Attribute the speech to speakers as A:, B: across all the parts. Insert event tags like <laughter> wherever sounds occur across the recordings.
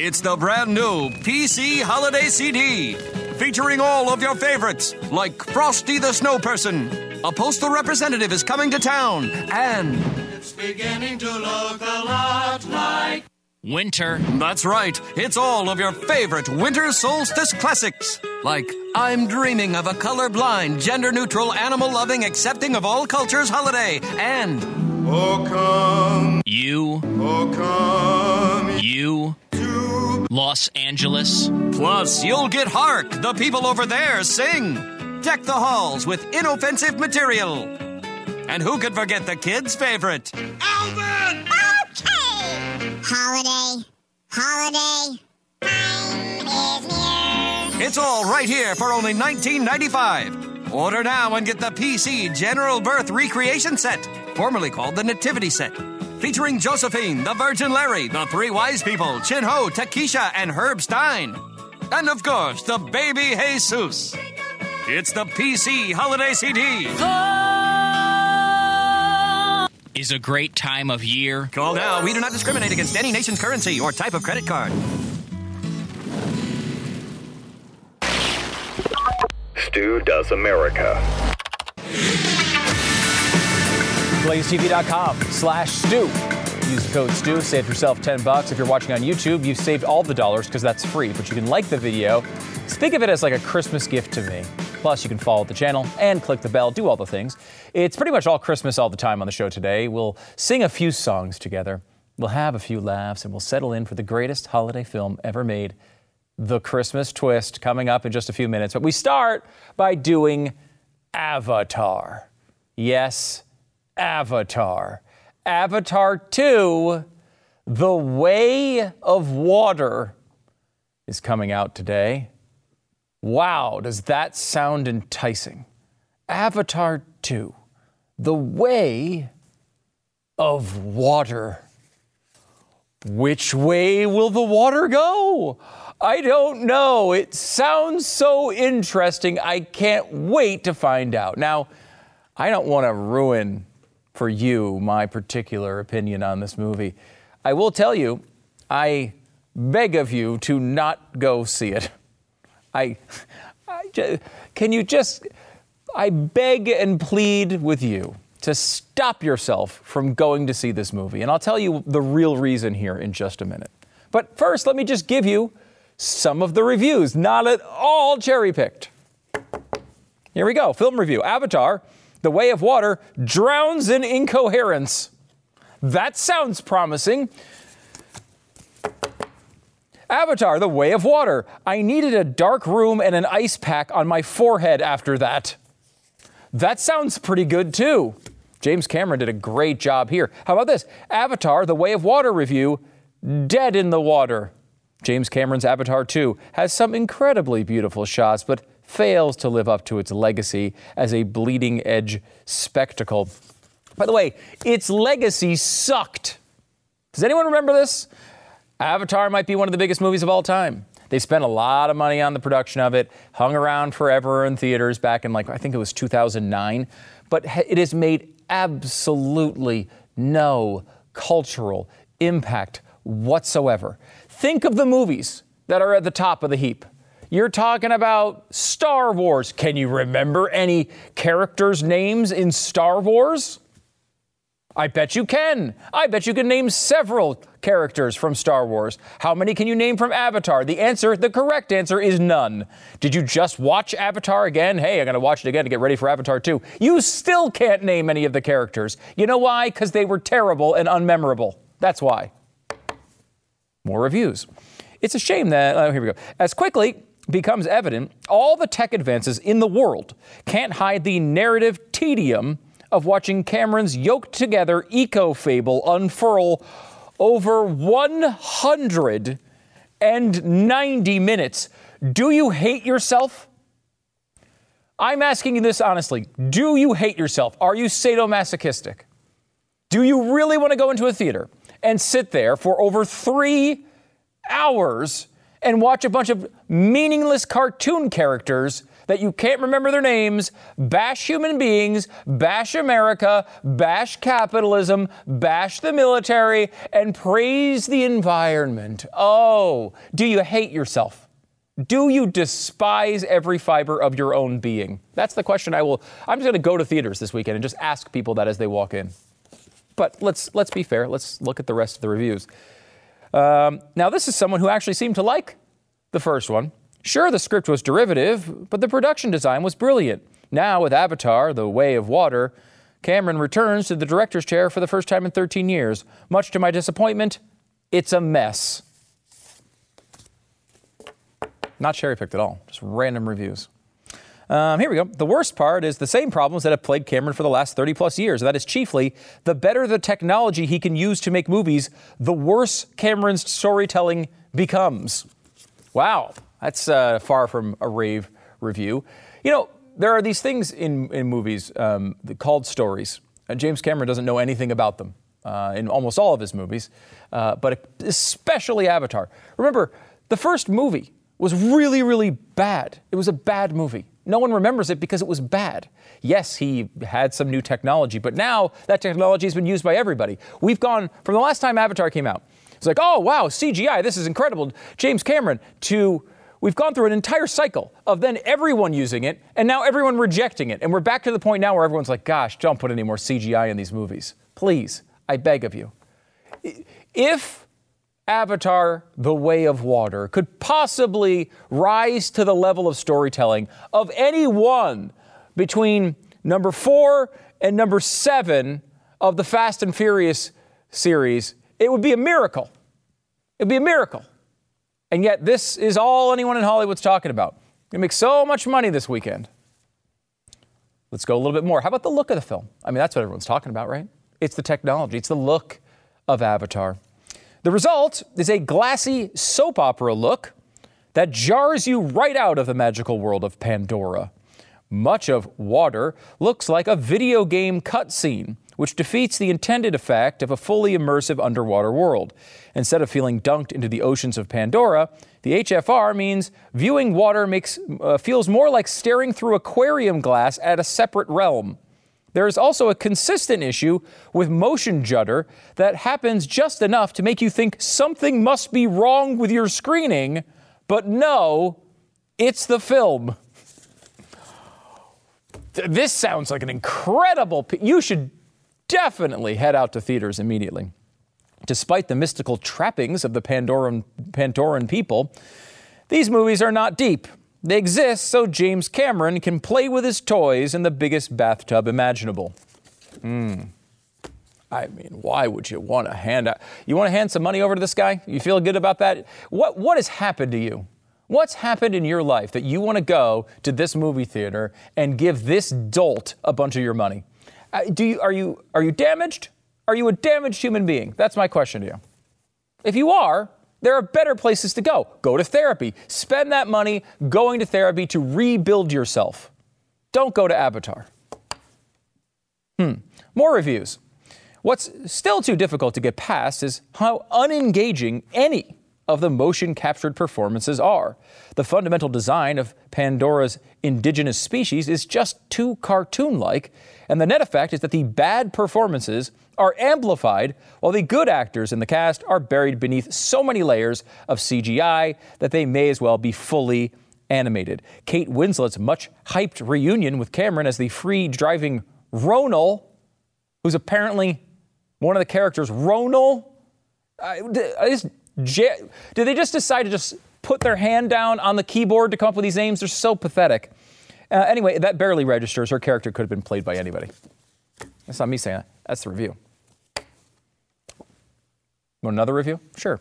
A: It's the brand new PC Holiday CD, featuring all of your favorites, like Frosty the Snow Person. A postal representative is coming to town, and
B: It's beginning to look a lot like
C: Winter.
A: that's right, it's all of your favorite winter solstice classics, like I'm Dreaming of a Colorblind, Gender Neutral, Animal Loving, Accepting of All Cultures Holiday, and
B: Oh come,
C: You.
B: oh come
C: You.
B: To
C: Los Angeles.
A: Plus, you'll get Hark, the people over there sing. Deck the halls with inoffensive material. And who could forget the kids' favorite?
B: Alvin!
D: Okay. Holiday, holiday, time is.
A: It's all right here for only $19.95. Order now and get the PC General Birth Recreation Set, formerly called the Nativity Set. Featuring Josephine, the Virgin Larry, the Three Wise People, Chin Ho, Takesha, and Herb Stein. And of course, the baby Jesus. It's the PC Holiday CD.
C: Is a great time of year.
A: Call now. We do not discriminate against any nation's currency or type of credit card.
E: Stu Does America.
F: BlazeTV.com slash Stu. Use code Stu, save yourself 10 bucks. If you're watching on YouTube, you've saved all the dollars because that's free, but you can like the video. Think of it as like a Christmas gift to me. Plus, you can follow the channel and click the bell, do all the things. It's pretty much all Christmas all the time on the show today. We'll sing a few songs together, we'll have a few laughs, and we'll settle in for the greatest holiday film ever made The Christmas Twist, coming up in just a few minutes. But we start by doing Avatar. Yes, Avatar. Avatar 2, The Way of Water, is coming out today. Wow, does that sound enticing? Avatar 2, The Way of Water. Which way will the water go? I don't know. It sounds so interesting. I can't wait to find out. Now, I don't want to ruin for you my particular opinion on this movie. I will tell you, I beg of you to not go see it. I, I ju- can you just, I beg and plead with you to stop yourself from going to see this movie. And I'll tell you the real reason here in just a minute. But first, let me just give you some of the reviews, not at all cherry picked. Here we go. Film review Avatar, The Way of Water drowns in incoherence. That sounds promising. Avatar, The Way of Water. I needed a dark room and an ice pack on my forehead after that. That sounds pretty good too. James Cameron did a great job here. How about this? Avatar, The Way of Water review Dead in the Water. James Cameron's Avatar 2 has some incredibly beautiful shots, but fails to live up to its legacy as a bleeding edge spectacle. By the way, its legacy sucked. Does anyone remember this? Avatar might be one of the biggest movies of all time. They spent a lot of money on the production of it, hung around forever in theaters back in like, I think it was 2009, but it has made absolutely no cultural impact whatsoever. Think of the movies that are at the top of the heap. You're talking about Star Wars. Can you remember any characters' names in Star Wars? I bet you can. I bet you can name several characters from Star Wars. How many can you name from Avatar? The answer, the correct answer is none. Did you just watch Avatar again? Hey, I'm going to watch it again to get ready for Avatar 2. You still can't name any of the characters. You know why? Because they were terrible and unmemorable. That's why. More reviews. It's a shame that, oh, here we go. As quickly becomes evident, all the tech advances in the world can't hide the narrative tedium of watching Cameron's yoked together eco fable unfurl over 190 minutes. Do you hate yourself? I'm asking you this honestly. Do you hate yourself? Are you sadomasochistic? Do you really want to go into a theater and sit there for over three hours and watch a bunch of meaningless cartoon characters that you can't remember their names, bash human beings, bash America, bash capitalism, bash the military, and praise the environment. Oh, do you hate yourself? Do you despise every fiber of your own being? That's the question I will. I'm just going to go to theaters this weekend and just ask people that as they walk in. But let's let's be fair. Let's look at the rest of the reviews. Um, now, this is someone who actually seemed to like the first one. Sure, the script was derivative, but the production design was brilliant. Now, with Avatar, The Way of Water, Cameron returns to the director's chair for the first time in 13 years. Much to my disappointment, it's a mess. Not cherry picked at all, just random reviews. Um, here we go. The worst part is the same problems that have plagued Cameron for the last 30 plus years. That is chiefly the better the technology he can use to make movies, the worse Cameron's storytelling becomes. Wow, that's uh, far from a rave review. You know, there are these things in, in movies um, called stories. And James Cameron doesn't know anything about them uh, in almost all of his movies, uh, but especially Avatar. Remember, the first movie was really, really bad. It was a bad movie. No one remembers it because it was bad. Yes, he had some new technology, but now that technology has been used by everybody. We've gone from the last time Avatar came out, it's like, oh, wow, CGI, this is incredible. James Cameron, to we've gone through an entire cycle of then everyone using it and now everyone rejecting it. And we're back to the point now where everyone's like, gosh, don't put any more CGI in these movies. Please, I beg of you. If Avatar The Way of Water could possibly rise to the level of storytelling of any one between number four and number seven of the Fast and Furious series, it would be a miracle. It would be a miracle. And yet, this is all anyone in Hollywood's talking about. Gonna make so much money this weekend. Let's go a little bit more. How about the look of the film? I mean, that's what everyone's talking about, right? It's the technology, it's the look of Avatar. The result is a glassy soap opera look that jars you right out of the magical world of Pandora. Much of Water looks like a video game cutscene, which defeats the intended effect of a fully immersive underwater world. Instead of feeling dunked into the oceans of Pandora, the HFR means viewing water makes, uh, feels more like staring through aquarium glass at a separate realm. There is also a consistent issue with motion judder that happens just enough to make you think something must be wrong with your screening, but no, it's the film. This sounds like an incredible. you should definitely head out to theaters immediately. Despite the mystical trappings of the Pandoran, Pandoran people, these movies are not deep. They exist so James Cameron can play with his toys in the biggest bathtub imaginable. Hmm. I mean, why would you want to hand out? You want to hand some money over to this guy? You feel good about that? What what has happened to you? What's happened in your life that you want to go to this movie theater and give this dolt a bunch of your money? Uh, do you are you are you damaged? Are you a damaged human being? That's my question to you. If you are, there are better places to go. Go to therapy. Spend that money going to therapy to rebuild yourself. Don't go to Avatar. Hmm. More reviews. What's still too difficult to get past is how unengaging any of the motion captured performances are. The fundamental design of Pandora's indigenous species is just too cartoon like, and the net effect is that the bad performances are amplified while the good actors in the cast are buried beneath so many layers of CGI that they may as well be fully animated. Kate Winslet's much hyped reunion with Cameron as the free driving Ronal, who's apparently one of the characters, Ronal. Uh, did they just decide to just put their hand down on the keyboard to come up with these names? They're so pathetic. Uh, anyway, that barely registers. Her character could have been played by anybody. That's not me saying that. That's the review. Want another review? Sure.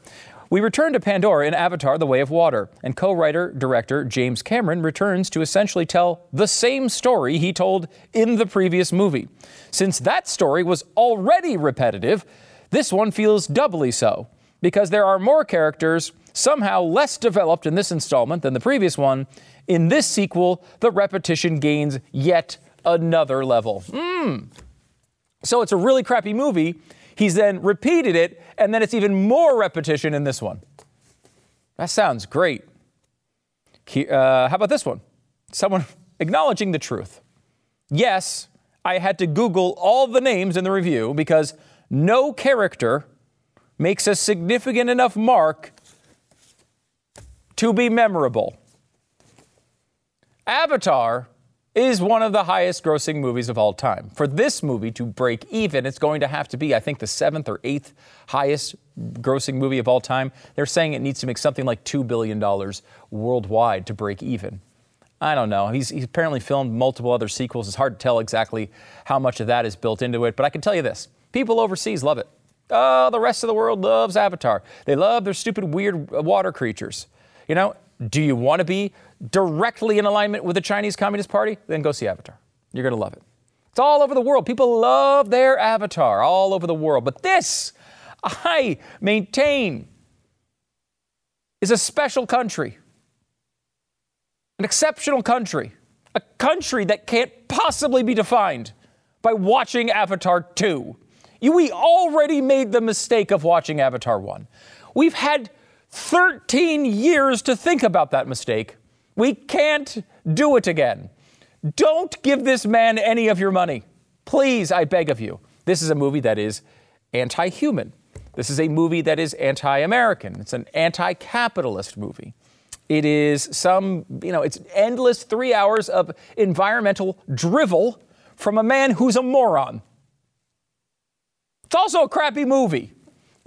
F: We return to Pandora in Avatar The Way of Water, and co writer director James Cameron returns to essentially tell the same story he told in the previous movie. Since that story was already repetitive, this one feels doubly so, because there are more characters somehow less developed in this installment than the previous one. In this sequel, the repetition gains yet another level. Mmm. So it's a really crappy movie. He's then repeated it, and then it's even more repetition in this one. That sounds great. Uh, how about this one? someone <laughs> acknowledging the truth. Yes, I had to Google all the names in the review because no character makes a significant enough mark to be memorable. Avatar is one of the highest grossing movies of all time. For this movie to break even, it's going to have to be, I think, the seventh or eighth highest grossing movie of all time. They're saying it needs to make something like $2 billion worldwide to break even. I don't know. He's, he's apparently filmed multiple other sequels. It's hard to tell exactly how much of that is built into it, but I can tell you this people overseas love it. Oh, the rest of the world loves Avatar. They love their stupid, weird water creatures. You know, do you want to be directly in alignment with the Chinese Communist Party? Then go see Avatar. You're going to love it. It's all over the world. People love their Avatar all over the world. But this, I maintain, is a special country, an exceptional country, a country that can't possibly be defined by watching Avatar 2. You, we already made the mistake of watching Avatar 1. We've had 13 years to think about that mistake. We can't do it again. Don't give this man any of your money. Please, I beg of you. This is a movie that is anti human. This is a movie that is anti American. It's an anti capitalist movie. It is some, you know, it's endless three hours of environmental drivel from a man who's a moron. It's also a crappy movie.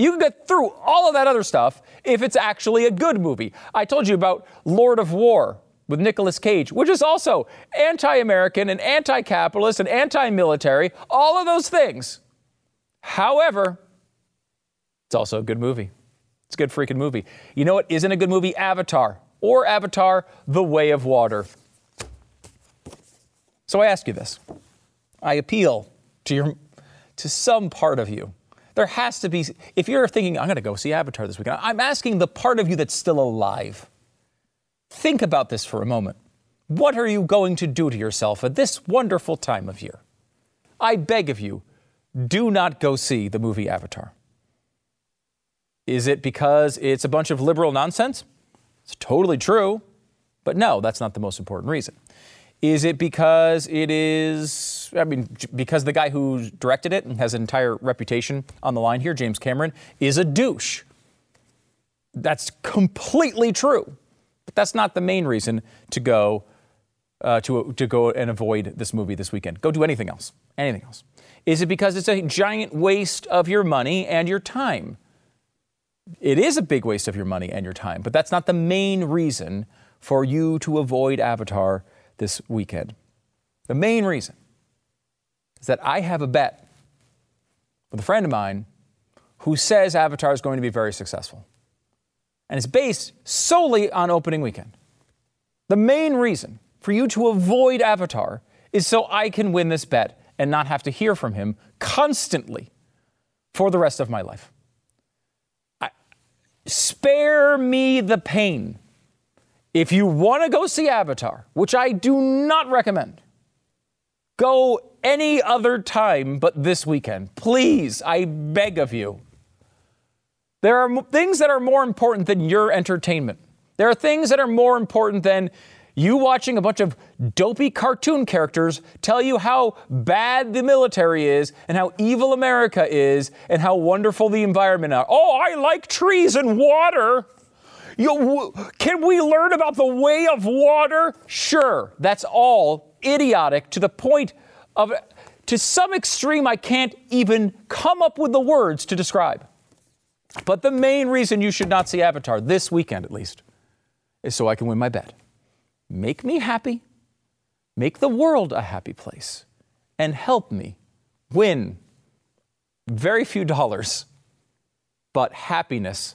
F: You can get through all of that other stuff if it's actually a good movie. I told you about Lord of War with Nicolas Cage, which is also anti American and anti capitalist and anti military, all of those things. However, it's also a good movie. It's a good freaking movie. You know what isn't a good movie? Avatar or Avatar The Way of Water. So I ask you this. I appeal to your to some part of you there has to be, if you're thinking, I'm going to go see Avatar this weekend, I'm asking the part of you that's still alive. Think about this for a moment. What are you going to do to yourself at this wonderful time of year? I beg of you, do not go see the movie Avatar. Is it because it's a bunch of liberal nonsense? It's totally true. But no, that's not the most important reason. Is it because it is, I mean, because the guy who directed it and has an entire reputation on the line here, James Cameron, is a douche? That's completely true. But that's not the main reason to go uh, to, to go and avoid this movie this weekend. Go do anything else. Anything else. Is it because it's a giant waste of your money and your time? It is a big waste of your money and your time, but that's not the main reason for you to avoid Avatar this weekend. The main reason is that I have a bet with a friend of mine who says Avatar is going to be very successful. And it's based solely on opening weekend. The main reason for you to avoid Avatar is so I can win this bet and not have to hear from him constantly for the rest of my life. I, spare me the pain if you want to go see Avatar, which I do not recommend, go any other time but this weekend. Please, I beg of you. There are things that are more important than your entertainment. There are things that are more important than you watching a bunch of dopey cartoon characters tell you how bad the military is and how evil America is and how wonderful the environment is. Oh, I like trees and water. You, can we learn about the way of water? Sure, that's all idiotic to the point of, to some extreme, I can't even come up with the words to describe. But the main reason you should not see Avatar, this weekend at least, is so I can win my bet. Make me happy, make the world a happy place, and help me win very few dollars, but happiness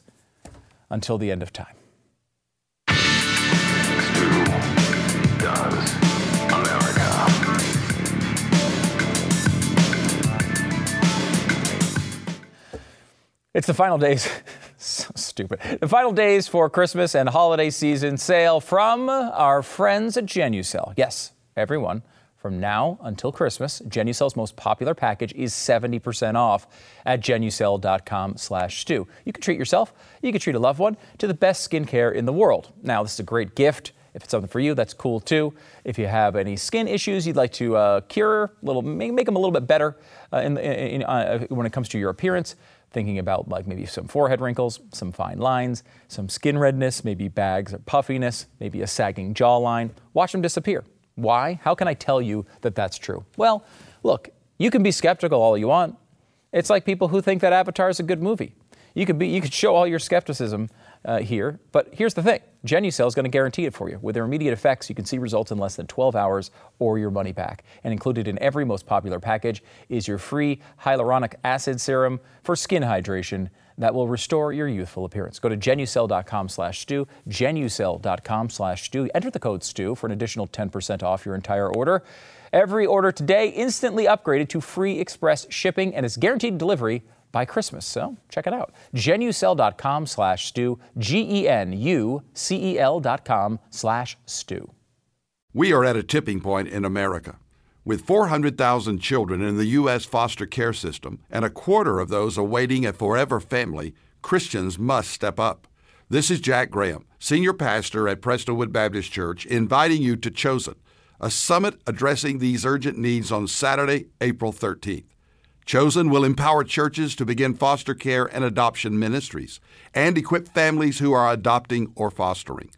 F: until the end of time. It's the final days. <laughs> so stupid. The final days for Christmas and holiday season sale from our friends at Genucel. Yes, everyone. From now until Christmas, Genucel's most popular package is 70% off at genucel.com slash Stu. You can treat yourself, you can treat a loved one to the best skincare in the world. Now, this is a great gift If it's something for you, that's cool too. If you have any skin issues you'd like to uh, cure, little make, make, them a little bit better uh, in, in, uh, when it comes to your appearance, thinking about like maybe some forehead wrinkles, some fine lines, some skin redness, maybe bags or puffiness, maybe a sagging jawline, watch them disappear. Why? How can I tell you that that's true? Well, look, you can be skeptical all you want. It's like people who think that Avatar is a good movie. You could be, you could show all your skepticism uh, here, but here's the thing: Genucel is going to guarantee it for you. With their immediate effects, you can see results in less than 12 hours or your money back. And included in every most popular package is your free hyaluronic acid serum for skin hydration that will restore your youthful appearance. Go to genucel.com slash Stu, genucel.com slash Stu. Enter the code Stu for an additional 10% off your entire order. Every order today instantly upgraded to free express shipping and is guaranteed delivery by Christmas. So check it out. Genucel.com slash Stu, G-E-N-U-C-E-L dot com slash Stu.
G: We are at a tipping point in America. With 400,000 children in the U.S. foster care system and a quarter of those awaiting a forever family, Christians must step up. This is Jack Graham, Senior Pastor at Prestonwood Baptist Church, inviting you to Chosen, a summit addressing these urgent needs on Saturday, April 13th. Chosen will empower churches to begin foster care and adoption ministries and equip families who are adopting or fostering.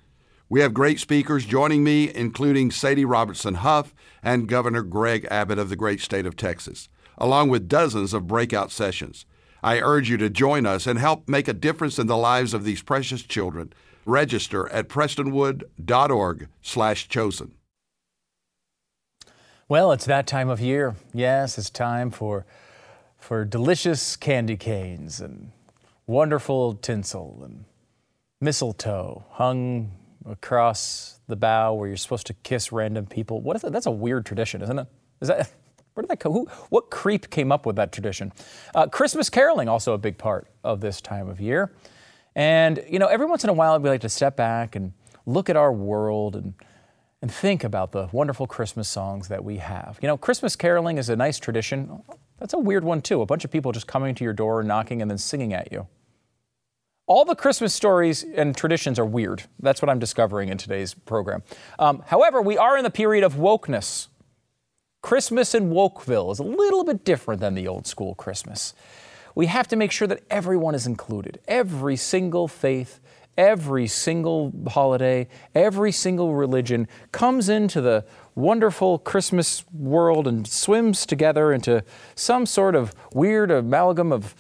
G: We have great speakers joining me, including Sadie Robertson Huff and Governor Greg Abbott of the great state of Texas, along with dozens of breakout sessions. I urge you to join us and help make a difference in the lives of these precious children. Register at prestonwood.org/chosen.
F: Well, it's that time of year. Yes, it's time for for delicious candy canes and wonderful tinsel and mistletoe hung across the bough where you're supposed to kiss random people. What is that? That's a weird tradition, isn't it? Is that where did that come? Who, what creep came up with that tradition? Uh, Christmas caroling also a big part of this time of year, and you know every once in a while we like to step back and look at our world and and think about the wonderful Christmas songs that we have. You know, Christmas caroling is a nice tradition. That's a weird one, too. A bunch of people just coming to your door, knocking, and then singing at you. All the Christmas stories and traditions are weird. That's what I'm discovering in today's program. Um, however, we are in the period of wokeness. Christmas in Wokeville is a little bit different than the old school Christmas. We have to make sure that everyone is included, every single faith, every single holiday, every single religion comes into the wonderful Christmas world and swims together into some sort of weird amalgam of,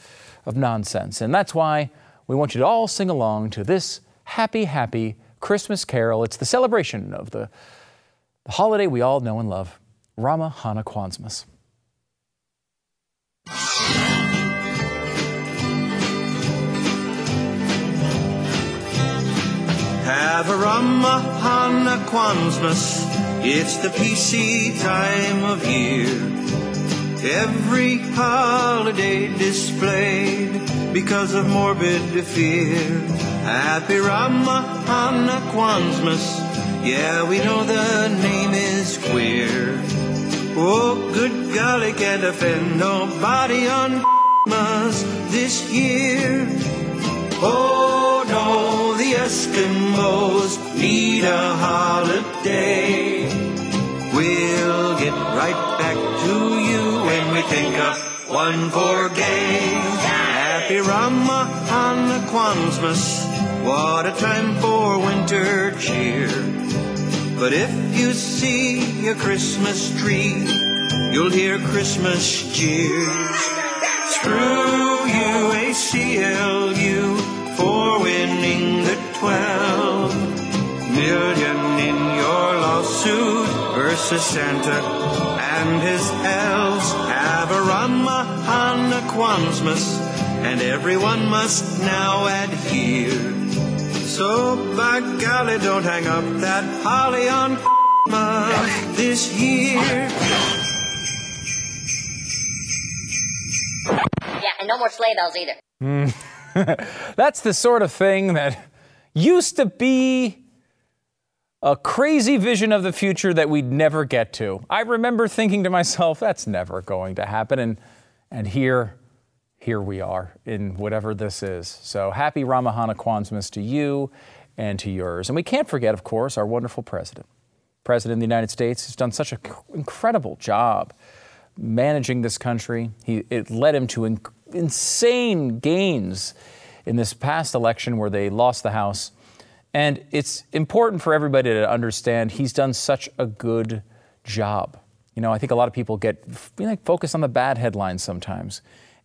F: of nonsense. And that's why we want you to all sing along to this happy, happy Christmas carol. It's the celebration of the, the holiday we all know and love, Rama Hana Kwanzmas.
H: Have a Ramahana Kwanzmas it's the PC time of year. Every holiday displayed because of morbid fear. Happy Ramahana Kwanzmas. Yeah, we know the name is queer. Oh, good golly, can't offend nobody on Christmas this year. Oh no, the Eskimos need a holiday. We'll get right back to you when we think of one for gay. Happy Ramahana Kwanzmas, what a time for winter cheer. But if you see a Christmas tree, you'll hear Christmas cheers. Screw you, ACLU, for winning the 12 million in your lawsuit versus Santa and his elves. Have a Ramahana Kwanzmas, and everyone must now adhere. So by golly, don't hang up that holly on Christmas this year.
I: Yeah, and no more sleigh bells either. <laughs> <laughs>
F: That's the sort of thing that used to be a crazy vision of the future that we'd never get to. I remember thinking to myself, that's never going to happen. And, and here, here we are in whatever this is. So happy Ramahana Kwanzmas to you and to yours. And we can't forget, of course, our wonderful president. President of the United States has done such an incredible job managing this country. He, it led him to in, insane gains in this past election where they lost the House. And it's important for everybody to understand he's done such a good job. You know, I think a lot of people get you focused on the bad headlines sometimes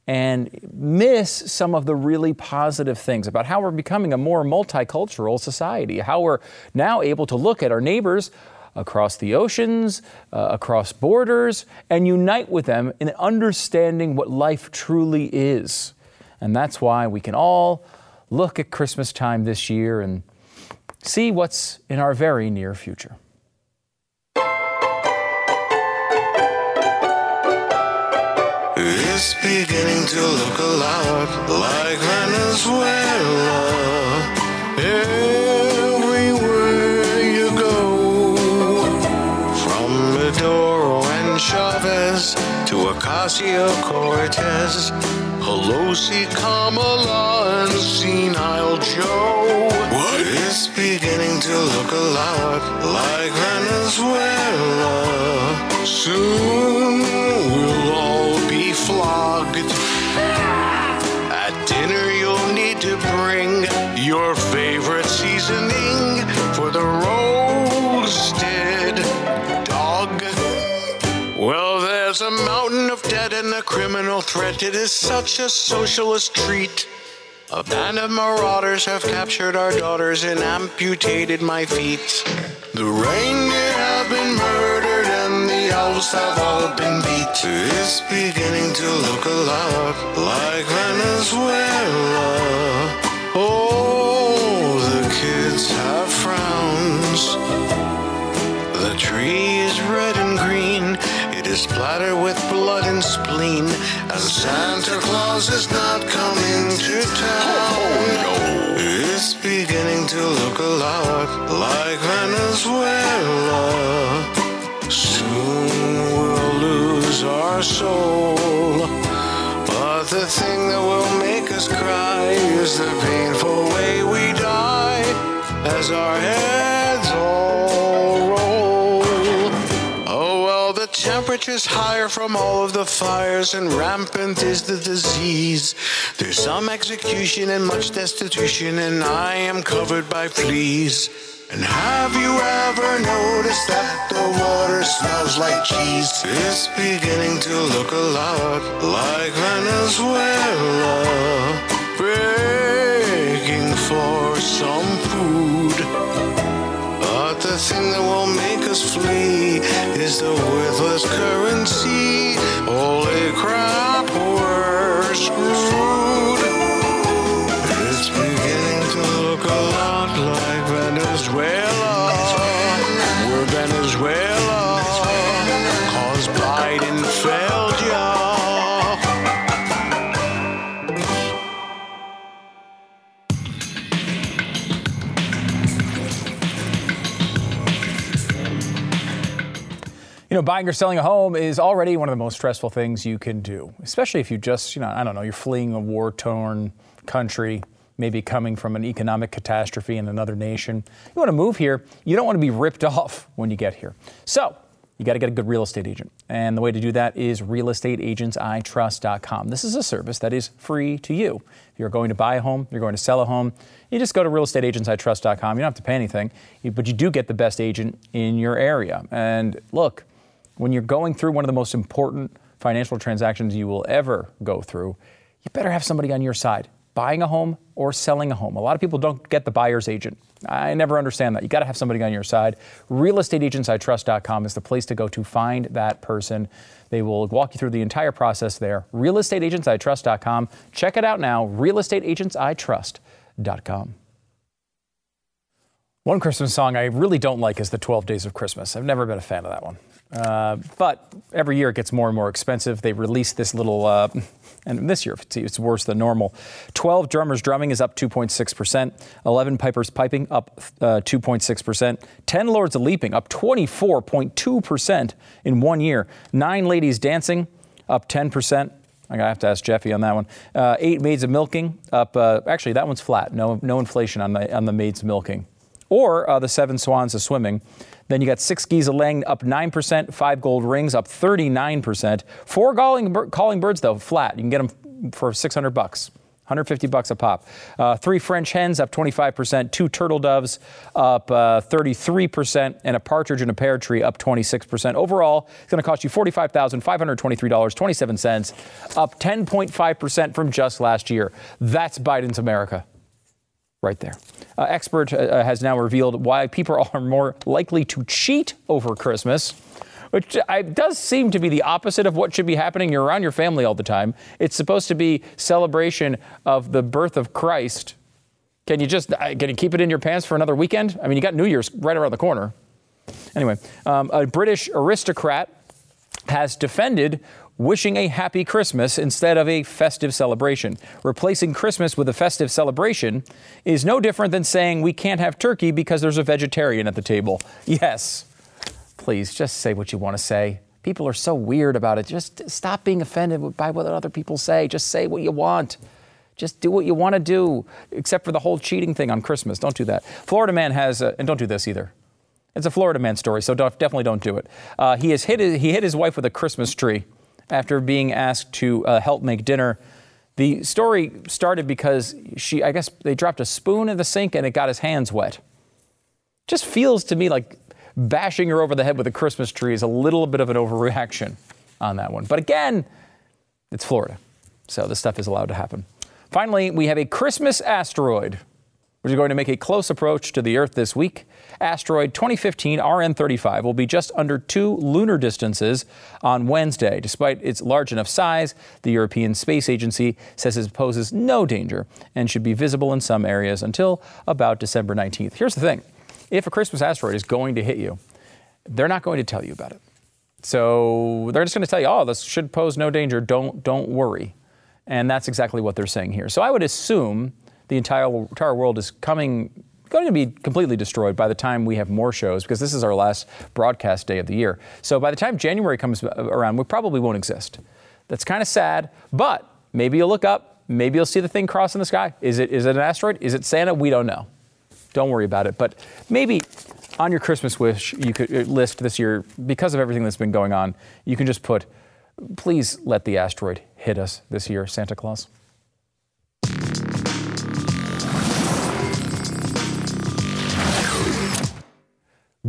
F: and miss some of the really positive things about how we're becoming a more multicultural society, how we're now able to look at our neighbors across the oceans, uh, across borders, and unite with them in understanding what life truly is. And that's why we can all look at Christmas time this year and see what's in our very near future.
B: It's beginning to look a lot like Venezuela. Ocasio Cortez, Pelosi, Kamala, and Senile Joe. What? It's beginning to look a lot like Venezuela. Soon we'll all be flogged. At dinner, you'll need to bring your favorite seasoning for the roasted dog. Well, there's a and a criminal threat. It is such a socialist treat. A band of marauders have captured our daughters and amputated my feet. The reindeer have been murdered and the elves have all been beat. It's beginning to look a lot like Venezuela. Oh, the kids have frowns. The tree is red and green. It is splattered with blood and spleen. And Santa Claus is not coming to town. Oh, no. It's beginning to look a lot like Venezuela. Soon we'll lose our soul. But the thing that will make us cry is the painful way we die as our heads temperature's higher from all of the fires, and rampant is the disease. There's some execution and much destitution, and I am covered by fleas. And have you ever noticed that the water smells like cheese? It's beginning to look a lot like Venezuela. Begging for some food. Thing that will make us flee is the worthless currency. Holy crap, we're screwed.
F: You know, buying or selling a home is already one of the most stressful things you can do, especially if you just, you know, I don't know, you're fleeing a war torn country, maybe coming from an economic catastrophe in another nation. You want to move here, you don't want to be ripped <laughs> off when you get here. So, you got to get a good real estate agent. And the way to do that is realestateagentsitrust.com. This is a service that is free to you. If you're going to buy a home, you're going to sell a home, you just go to realestateagentsitrust.com. You don't have to pay anything, but you do get the best agent in your area. And look, when you're going through one of the most important financial transactions you will ever go through, you better have somebody on your side, buying a home or selling a home. A lot of people don't get the buyer's agent. I never understand that. You got to have somebody on your side. Realestateagentsitrust.com is the place to go to find that person. They will walk you through the entire process there. Realestateagentsitrust.com. Check it out now. Realestateagentsitrust.com. One Christmas song I really don't like is the 12 Days of Christmas. I've never been a fan of that one. Uh, but every year it gets more and more expensive. They release this little, uh, and this year it's worse than normal. 12 drummers drumming is up 2.6%. 11 pipers piping up uh, 2.6%. 10 lords of leaping up 24.2% in one year. Nine ladies dancing up 10%. I gotta have to ask Jeffy on that one. Uh, eight maids of milking up. Uh, actually, that one's flat. No, no inflation on the on the maids milking, or uh, the seven swans of swimming. Then you got six geese of laying up 9%, five gold rings up 39%. Four calling, calling birds, though, flat. You can get them for 600 bucks. 150 bucks a pop. Uh, three French hens up 25%, two turtle doves up uh, 33%, and a partridge in a pear tree up 26%. Overall, it's going to cost you $45,523.27, up 10.5% from just last year. That's Biden's America right there. Uh, expert uh, has now revealed why people <laughs> are more likely to cheat over Christmas which uh, does seem to be the opposite of what should be happening. You're around your family all the time. It's supposed to be celebration of the birth of Christ. Can you just uh, can you keep it in your pants for another weekend? I mean, you got New Year's right around the corner. Anyway, um, a British aristocrat has defended wishing a happy Christmas instead of a festive celebration. Replacing Christmas with a festive celebration is no different than saying we can't have turkey because there's a vegetarian at the table. <laughs> Yes. Please just say what you want to say. People are so weird about it. Just stop being offended by what other people say. Just say what you want. Just do what you want to do, except for the whole cheating thing on Christmas. Don't do that. Florida man has, a, and don't do this either. It's a Florida man story, so definitely don't do it. Uh, he has hit he hit his wife with a Christmas tree after being asked to uh, help make dinner. The story started because she, I guess, they dropped a spoon in the sink and it got his hands wet. Just feels to me like bashing her over the head with a Christmas tree is a little bit of an overreaction on that one. But again, it's Florida, so this stuff is allowed to happen. Finally, we have a Christmas asteroid, which is going to make a close approach to the Earth this week. Asteroid 2015 RN35 will be just under two lunar distances on Wednesday. Despite its large enough size, the European Space Agency says it poses no danger and should be visible in some areas until about December 19th. Here's the thing if a Christmas asteroid is going to hit you, they're not going to tell you about it. So they're just going to tell you, oh, this should pose no danger. Don't don't worry. And that's exactly what they're saying here. So I would assume the entire entire world is coming going to be completely destroyed by the time we have more shows because this is our last broadcast day of the year. So by the time January comes around, we probably won't exist. That's kind of sad, but maybe you'll look up, maybe you'll see the thing cross in the sky. Is it is it an asteroid? Is it Santa? We don't know. Don't worry about it. But maybe on your Christmas wish you could uh, list this year, because of everything that's been going on, you can just put, please let the asteroid hit us this year, Santa Claus.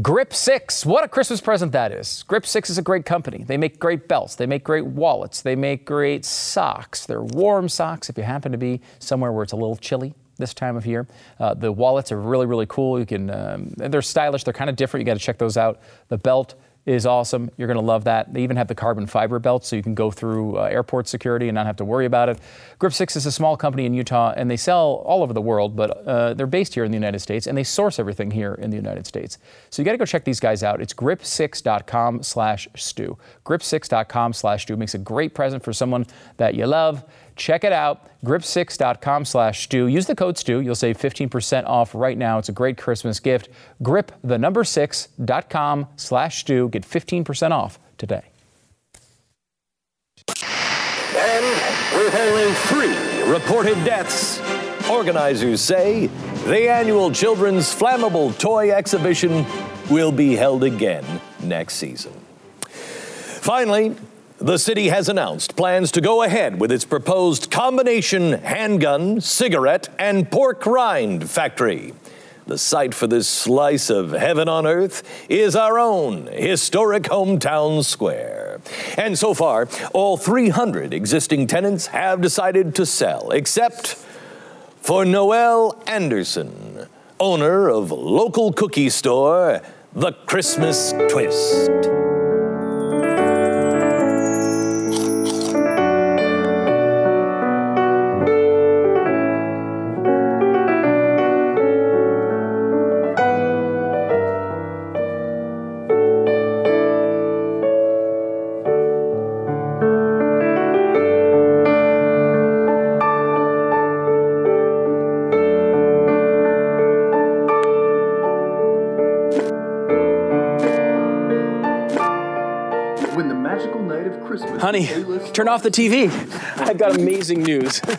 F: Grip 6, what a Christmas present that is. Grip 6 is a great company. They make great belts, they make great wallets, they make great socks. They're warm socks if you happen to be somewhere where it's a little chilly this time of year. Uh, the wallets are really, really cool. You can, um, they're stylish. They're kind of different. You got to check those out. The belt is awesome. You're going to love that. They even have the carbon fiber belt so you can go through uh, airport security and not have to worry about it. Grip 6 is a small company in Utah and they sell all over the world, but uh, they're based here in the United States and they source everything here in the United States. So you got to go check these guys out. It's grip6.com slash Stu. Grip6.com slash Stu makes a great present for someone that you love. Check it out, grip6.com slash Stu. Use the code Stu. You'll save 15% off right now. It's a great Christmas gift. Grip the number 6.com slash Stu. Get 15% off today.
J: And with only three reported deaths, organizers say the annual Children's Flammable Toy Exhibition will be held again next season. Finally, the city has announced plans to go ahead with its proposed combination handgun, cigarette, and pork rind factory. The site for this slice of heaven on earth is our own historic hometown square. And so far, all 300 existing tenants have decided to sell, except for Noel Anderson, owner of local cookie store, The Christmas Twist.
F: Turn off the TV. <laughs> I've got amazing news. <laughs>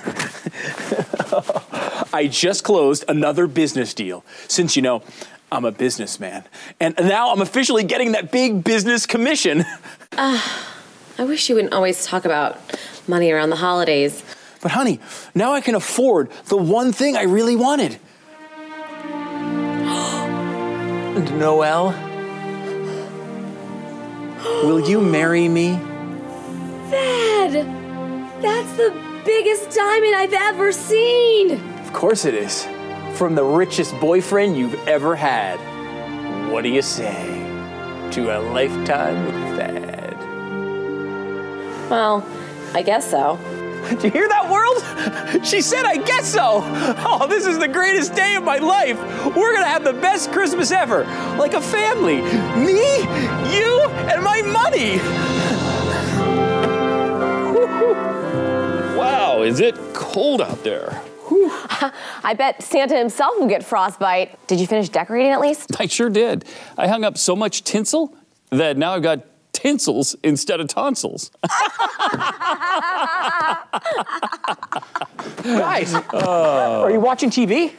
F: I just closed another business deal. Since you know, I'm a businessman. And now I'm officially getting that big business commission.
K: Uh, <sighs> I wish you wouldn't always talk about money around the holidays.
F: But honey, now I can afford the one thing I really wanted. <gasps> and Noel, will you marry me?
L: That's the biggest diamond I've ever seen!
F: Of course it is. From the richest boyfriend you've ever had. What do you say to a lifetime with Thad?
K: Well, I guess so. <laughs>
F: Did you hear that, world? She said, I guess so. Oh, this is the greatest day of my life. We're going to have the best Christmas ever. Like a family. Me, you, and my money.
M: Wow, is it cold out there? <laughs>
L: I bet Santa himself will get frostbite. Did you finish decorating at least?
M: I sure did. I hung up so much tinsel that now I've got tinsels instead of tonsils. <laughs>
F: Guys, oh. are you watching TV?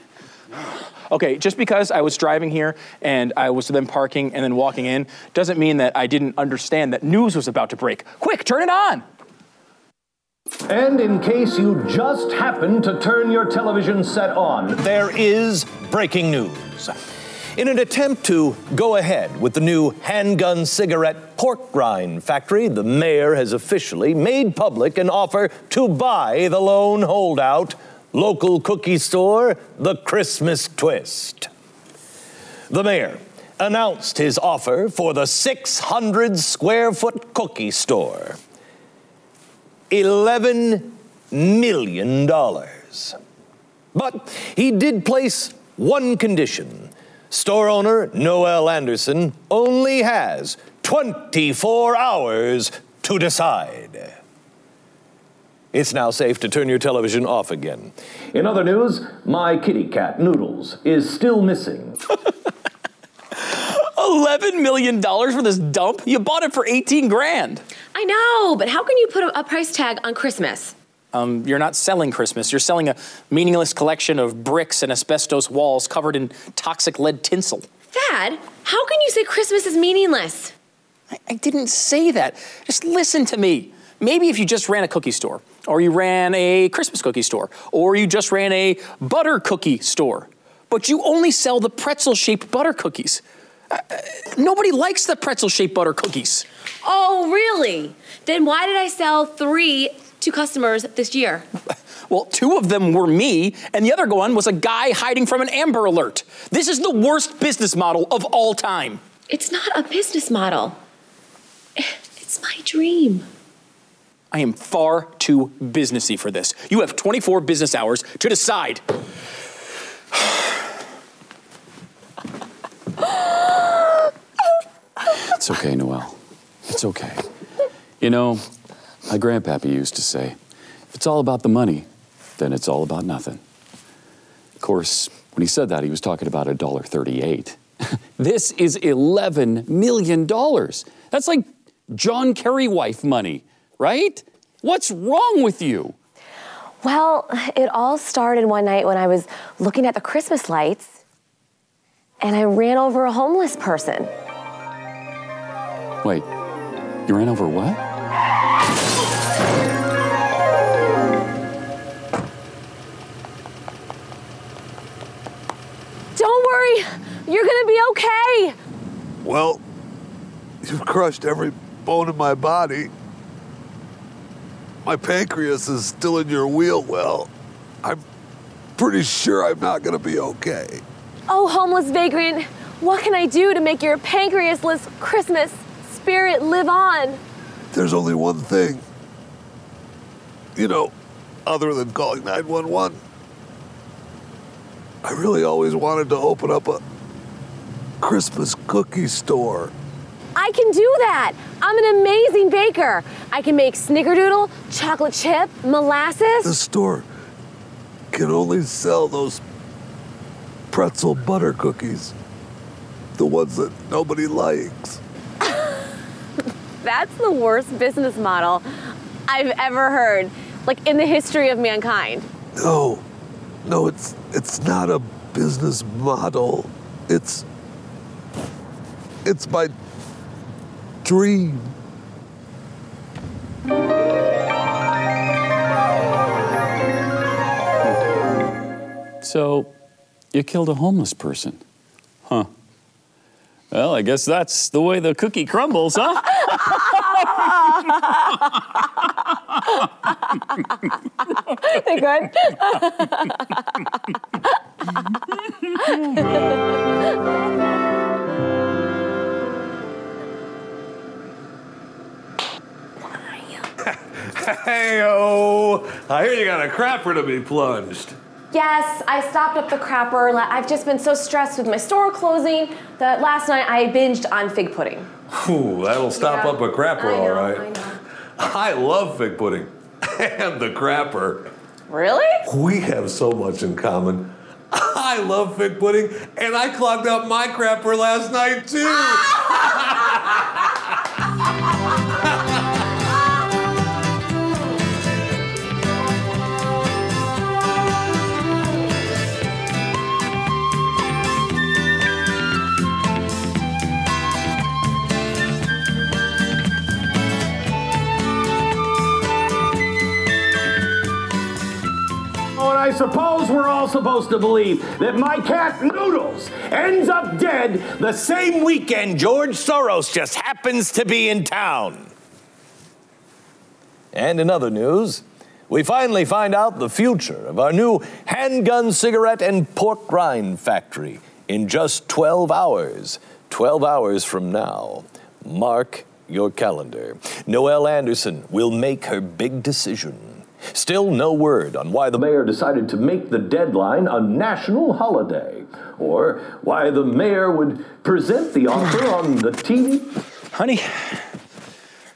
F: Okay, just because I was driving here and I was then parking and then walking in doesn't mean that I didn't understand that news was about to break. Quick, turn it on.
J: And in case you just happened to turn your television set on, there is breaking news. In an attempt to go ahead with the new handgun cigarette pork rind factory, the mayor has officially made public an offer to buy the lone holdout, local cookie store, The Christmas Twist. The mayor announced his offer for the 600 square foot cookie store. $11 million. But he did place one condition. Store owner Noel Anderson only has 24 hours to decide. It's now safe to turn your television off again. In other news, my kitty cat, Noodles, is still missing. <laughs>
F: $11 million for this dump? You bought it for 18 grand.
K: I know, but how can you put a, a price tag on Christmas?
F: Um, you're not selling Christmas. You're selling a meaningless collection of bricks and asbestos walls covered in toxic lead tinsel.
K: Thad, how can you say Christmas is meaningless?
F: I, I didn't say that. Just listen to me. Maybe if you just ran a cookie store, or you ran a Christmas cookie store, or you just ran a butter cookie store, but you only sell the pretzel shaped butter cookies. Uh, nobody likes the pretzel shaped butter cookies.
K: Oh, really? Then why did I sell three to customers this year? <laughs>
F: Well, two of them were me, and the other one was a guy hiding from an Amber Alert. This is the worst business model of all time.
K: It's not a business model. It's my dream.
F: I am far too businessy for this. You have 24 business hours to decide. <sighs> <sighs> <sighs>
M: It's okay, Noel. It's okay. You know, my grandpappy used to say, if it's all about the money, then it's all about nothing. Of course, when he said that, he was talking about a dollar thirty-eight. <laughs> this is $11 million. That's like John Kerry wife money, right? What's wrong with you?
L: Well, it all started one night when I was looking at the Christmas lights and I ran over a homeless person.
M: Wait, you ran over what?
L: Don't worry, you're gonna be okay.
N: Well, you've crushed every bone in my body. My pancreas is still in your wheel well. I'm pretty sure I'm not gonna be okay.
L: Oh, homeless vagrant, what can I do to make your pancreasless Christmas spirit live on?
N: There's only one thing. You know, other than calling 911. I really always wanted to open up a Christmas cookie store.
L: I can do that. I'm an amazing baker. I can make snickerdoodle, chocolate chip, molasses.
N: The store can only sell those pretzel butter cookies. The ones that nobody likes.
O: That's the worst business model I've ever heard, like in the history of mankind.
N: No, no, it's it's not a business model. It's it's my dream.
M: So, you killed a homeless person. Huh. Well, I guess that's the way the cookie crumbles, huh? <laughs>
O: they good? <laughs>
N: Hey, oh, I hear you got a crapper to be plunged.
O: Yes, I stopped up the crapper. I've just been so stressed with my store closing that last night I binged on fig pudding.
N: Whew, that'll stop
O: Yeah.
N: up a crapper,
O: know,
N: right.
O: I. <laughs>
N: I love fig pudding <laughs> and the crapper.
O: Really?
N: We have so much in common. <laughs> I love fig pudding, and I clogged up my crapper last night too.
P: Suppose we're all supposed to believe that my cat Noodles ends up dead the same weekend George Soros just happens to be in town.
J: And in other news, we finally find out the future of our new handgun, cigarette, and pork rind factory in just 12 hours. 12 hours from now. Mark your calendar. Noel Anderson will make her big decision. Still no word on why the mayor decided to make the deadline a national holiday, or why the mayor would present the offer <sighs> on the TV.
F: Honey,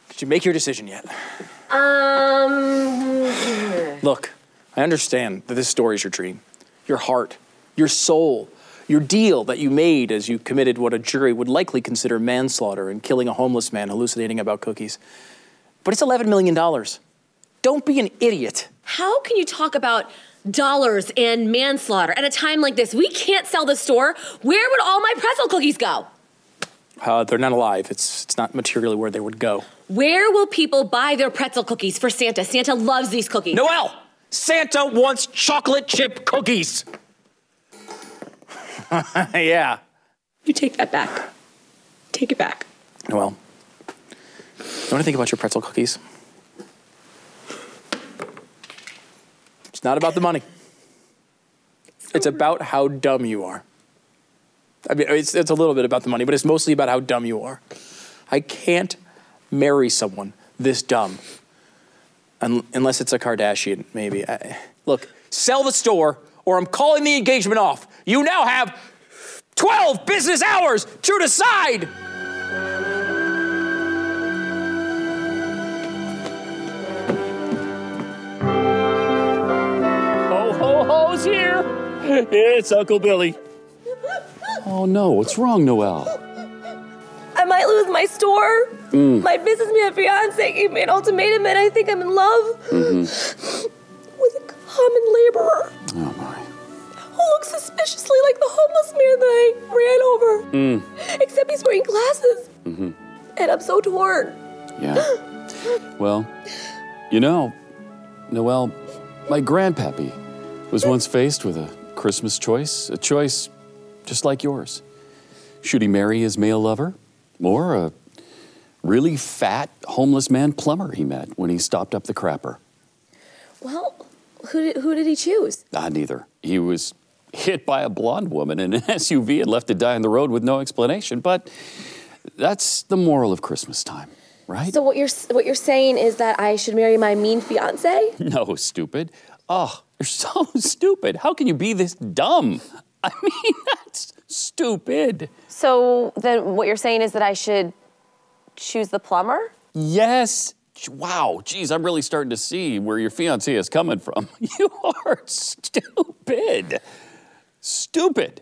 F: did you make your decision yet?
O: Um.
F: Look, I understand that this story is your dream, your heart, your soul, your deal that you made as you committed what a jury would likely consider manslaughter and killing a homeless man hallucinating about cookies. But it's $11 million. Don't be an idiot.
L: How can you talk about dollars and manslaughter at a time like this? We can't sell the store. Where would all my pretzel cookies go?
F: Uh, they're not alive. It's, it's not materially where they would go.
L: Where will people buy their pretzel cookies for Santa? Santa loves these cookies.
F: Noel! Santa wants chocolate chip cookies. <laughs> yeah.
L: You take that back. Take it back.
F: Noel, you want to think about your pretzel cookies? It's not about the money. It's about how dumb you are. I mean, it's, it's a little bit about the money, but it's mostly about how dumb you are. I can't marry someone this dumb un- unless it's a Kardashian, maybe. I, look, sell the store or I'm calling the engagement off. You now have 12 business hours to decide. <laughs> It's Uncle Billy.
M: Oh no, what's wrong, Noel?
L: I might lose my store.
M: Mm.
L: My businessman fiance gave me an ultimatum, and I think I'm in love
M: hmm
L: with a common laborer
M: Oh my.
L: who looks suspiciously like the homeless man that I ran over.
M: Mm.
L: Except he's wearing glasses,
M: hmm
L: and I'm so torn.
M: Yeah. Well, you know, Noel, my grandpappy was once faced with a Christmas choice, a choice just like yours. Should he marry his male lover or a really fat homeless man plumber he met when he stopped up the crapper?
L: Well, who did, who did he choose?
M: Ah, neither. He was hit by a blonde woman in an <laughs> SUV and left to die on the road with no explanation. But that's the moral of Christmas time, right?
L: So what you're what you're saying is that I should marry my mean fiance? <laughs>
M: No, stupid. Oh, you're so <laughs> stupid. How can you be this dumb? <laughs> I mean, <laughs> that's stupid.
O: So then what you're saying is that I should choose the plumber?
M: Yes. Wow, geez, I'm really starting to see where your fiancé is coming from. You are stupid. Stupid.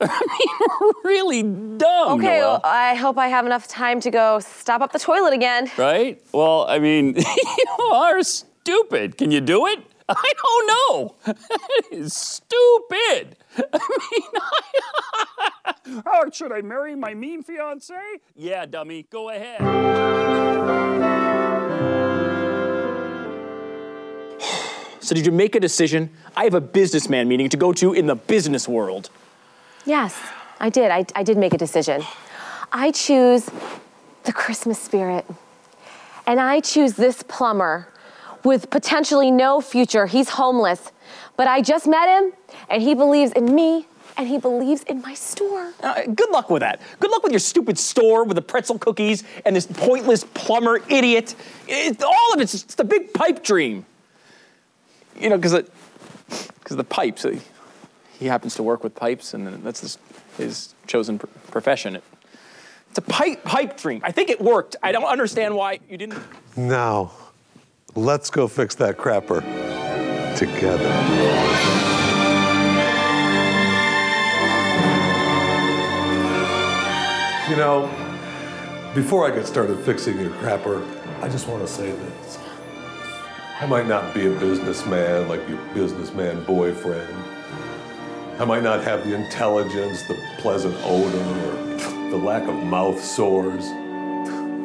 M: I mean, really dumb.
L: Okay, well, I hope I have enough time to go stop up the toilet again.
M: Right? Well, I mean, you are stupid. Can you do it? I don't know. <laughs> That is stupid. <laughs> I mean, <laughs> oh, should I marry my mean fiance? Yeah, dummy, go ahead.
Q: So did you make a decision? I have a businessman meeting to go to in the business world.
L: Yes, I did. I, I did make a decision. I choose the Christmas spirit. And I choose this plumber with potentially no future. He's homeless. But I just met him, and he believes in me, and he believes in my store.
Q: Uh, good luck with that. Good luck with your stupid store with the pretzel cookies and this pointless plumber idiot. It, all of it's it's the big pipe dream. You know, because because the pipes. uh, He happens to work with pipes, and that's his, his chosen pr- profession. It's a pipe pipe dream. I think it worked. I don't understand why you didn't.
N: Now, let's go fix that crapper together. You know, before I get started fixing your crapper, I just want to say this. I might not be a businessman like your businessman boyfriend. I might not have the intelligence, the pleasant odor, or the lack of mouth sores.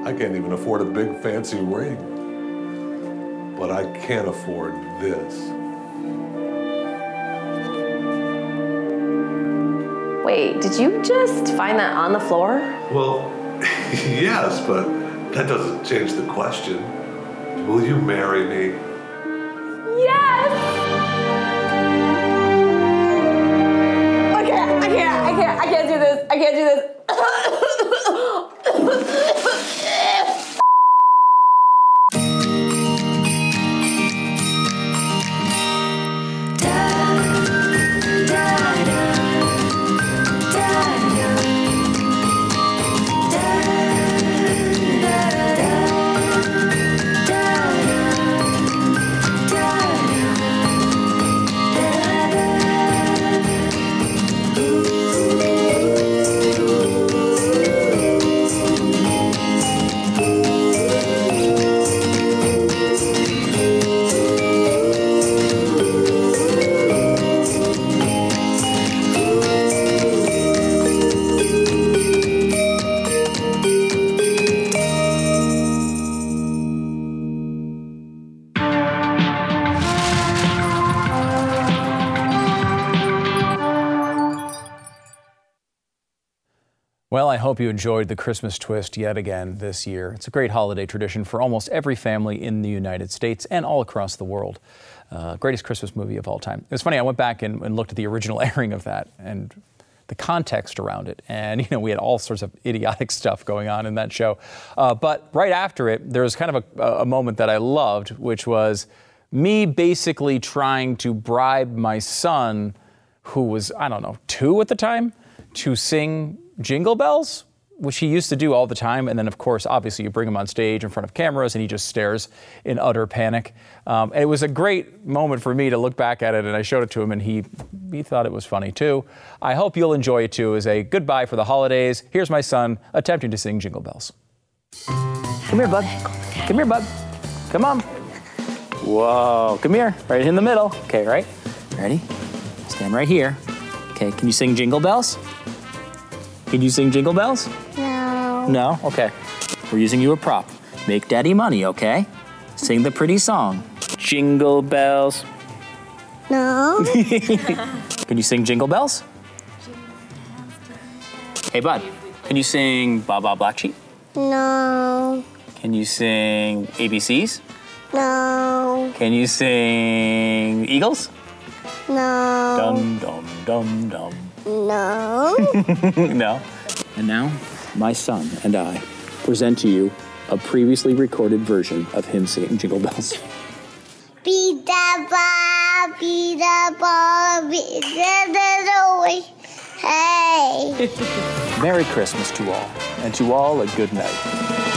N: I can't even afford a big fancy ring. But I can't afford this.
L: Wait, did you just find that on the floor?
N: Well, <laughs> yes, but that doesn't change the question. Will you marry me?
L: Yes! I can't, I can't, I can't, I can't do this. I can't do this. <coughs> <coughs>
F: hope you enjoyed the Christmas twist yet again this year. It's a great holiday tradition for almost every family in the United States and all across the world. Uh, greatest Christmas movie of all time. It was funny, I went back and, and looked at the original <laughs> airing of that and the context around it. And, you know, we had all sorts of idiotic <laughs> stuff going on in that show. Uh, but right after it, there was kind of a, a moment that I loved, which was me basically trying to bribe my son, who was, I don't know, two at the time, to sing Jingle Bells, which he used to do all the time. And then, of course, obviously, you bring him on stage in front of cameras and he just stares in utter panic. Um, it was a great moment for me to look back at it, and I showed it to him, and he, he thought it was funny too. I hope you'll enjoy it too as a goodbye for the holidays. Here's my son attempting to sing Jingle Bells.
Q: Come here, bud. Come here, bud. Come on. Whoa. Come here. Right in the middle. Okay, right? Ready? Stand right here. Okay, can you sing Jingle Bells? Can you sing Jingle Bells?
D: No.
Q: No? Okay. We're using you a prop. Make daddy money, okay? Sing the pretty song. Jingle Bells.
D: No. <laughs>
Q: Can you sing Jingle Bells? Hey, bud. Can you sing Ba Ba Black Sheep?
D: No.
Q: Can you sing ABCs?
D: No.
Q: Can you sing Eagles?
D: No.
Q: Dum dum dum dum.
D: No. <laughs>
Q: no. And now, my son and I present to you a previously recorded version of him singing Jingle Bells. <laughs>
D: Be the ba, be the ba, be the the Hey.
Q: Merry Christmas to all, and to all a good night.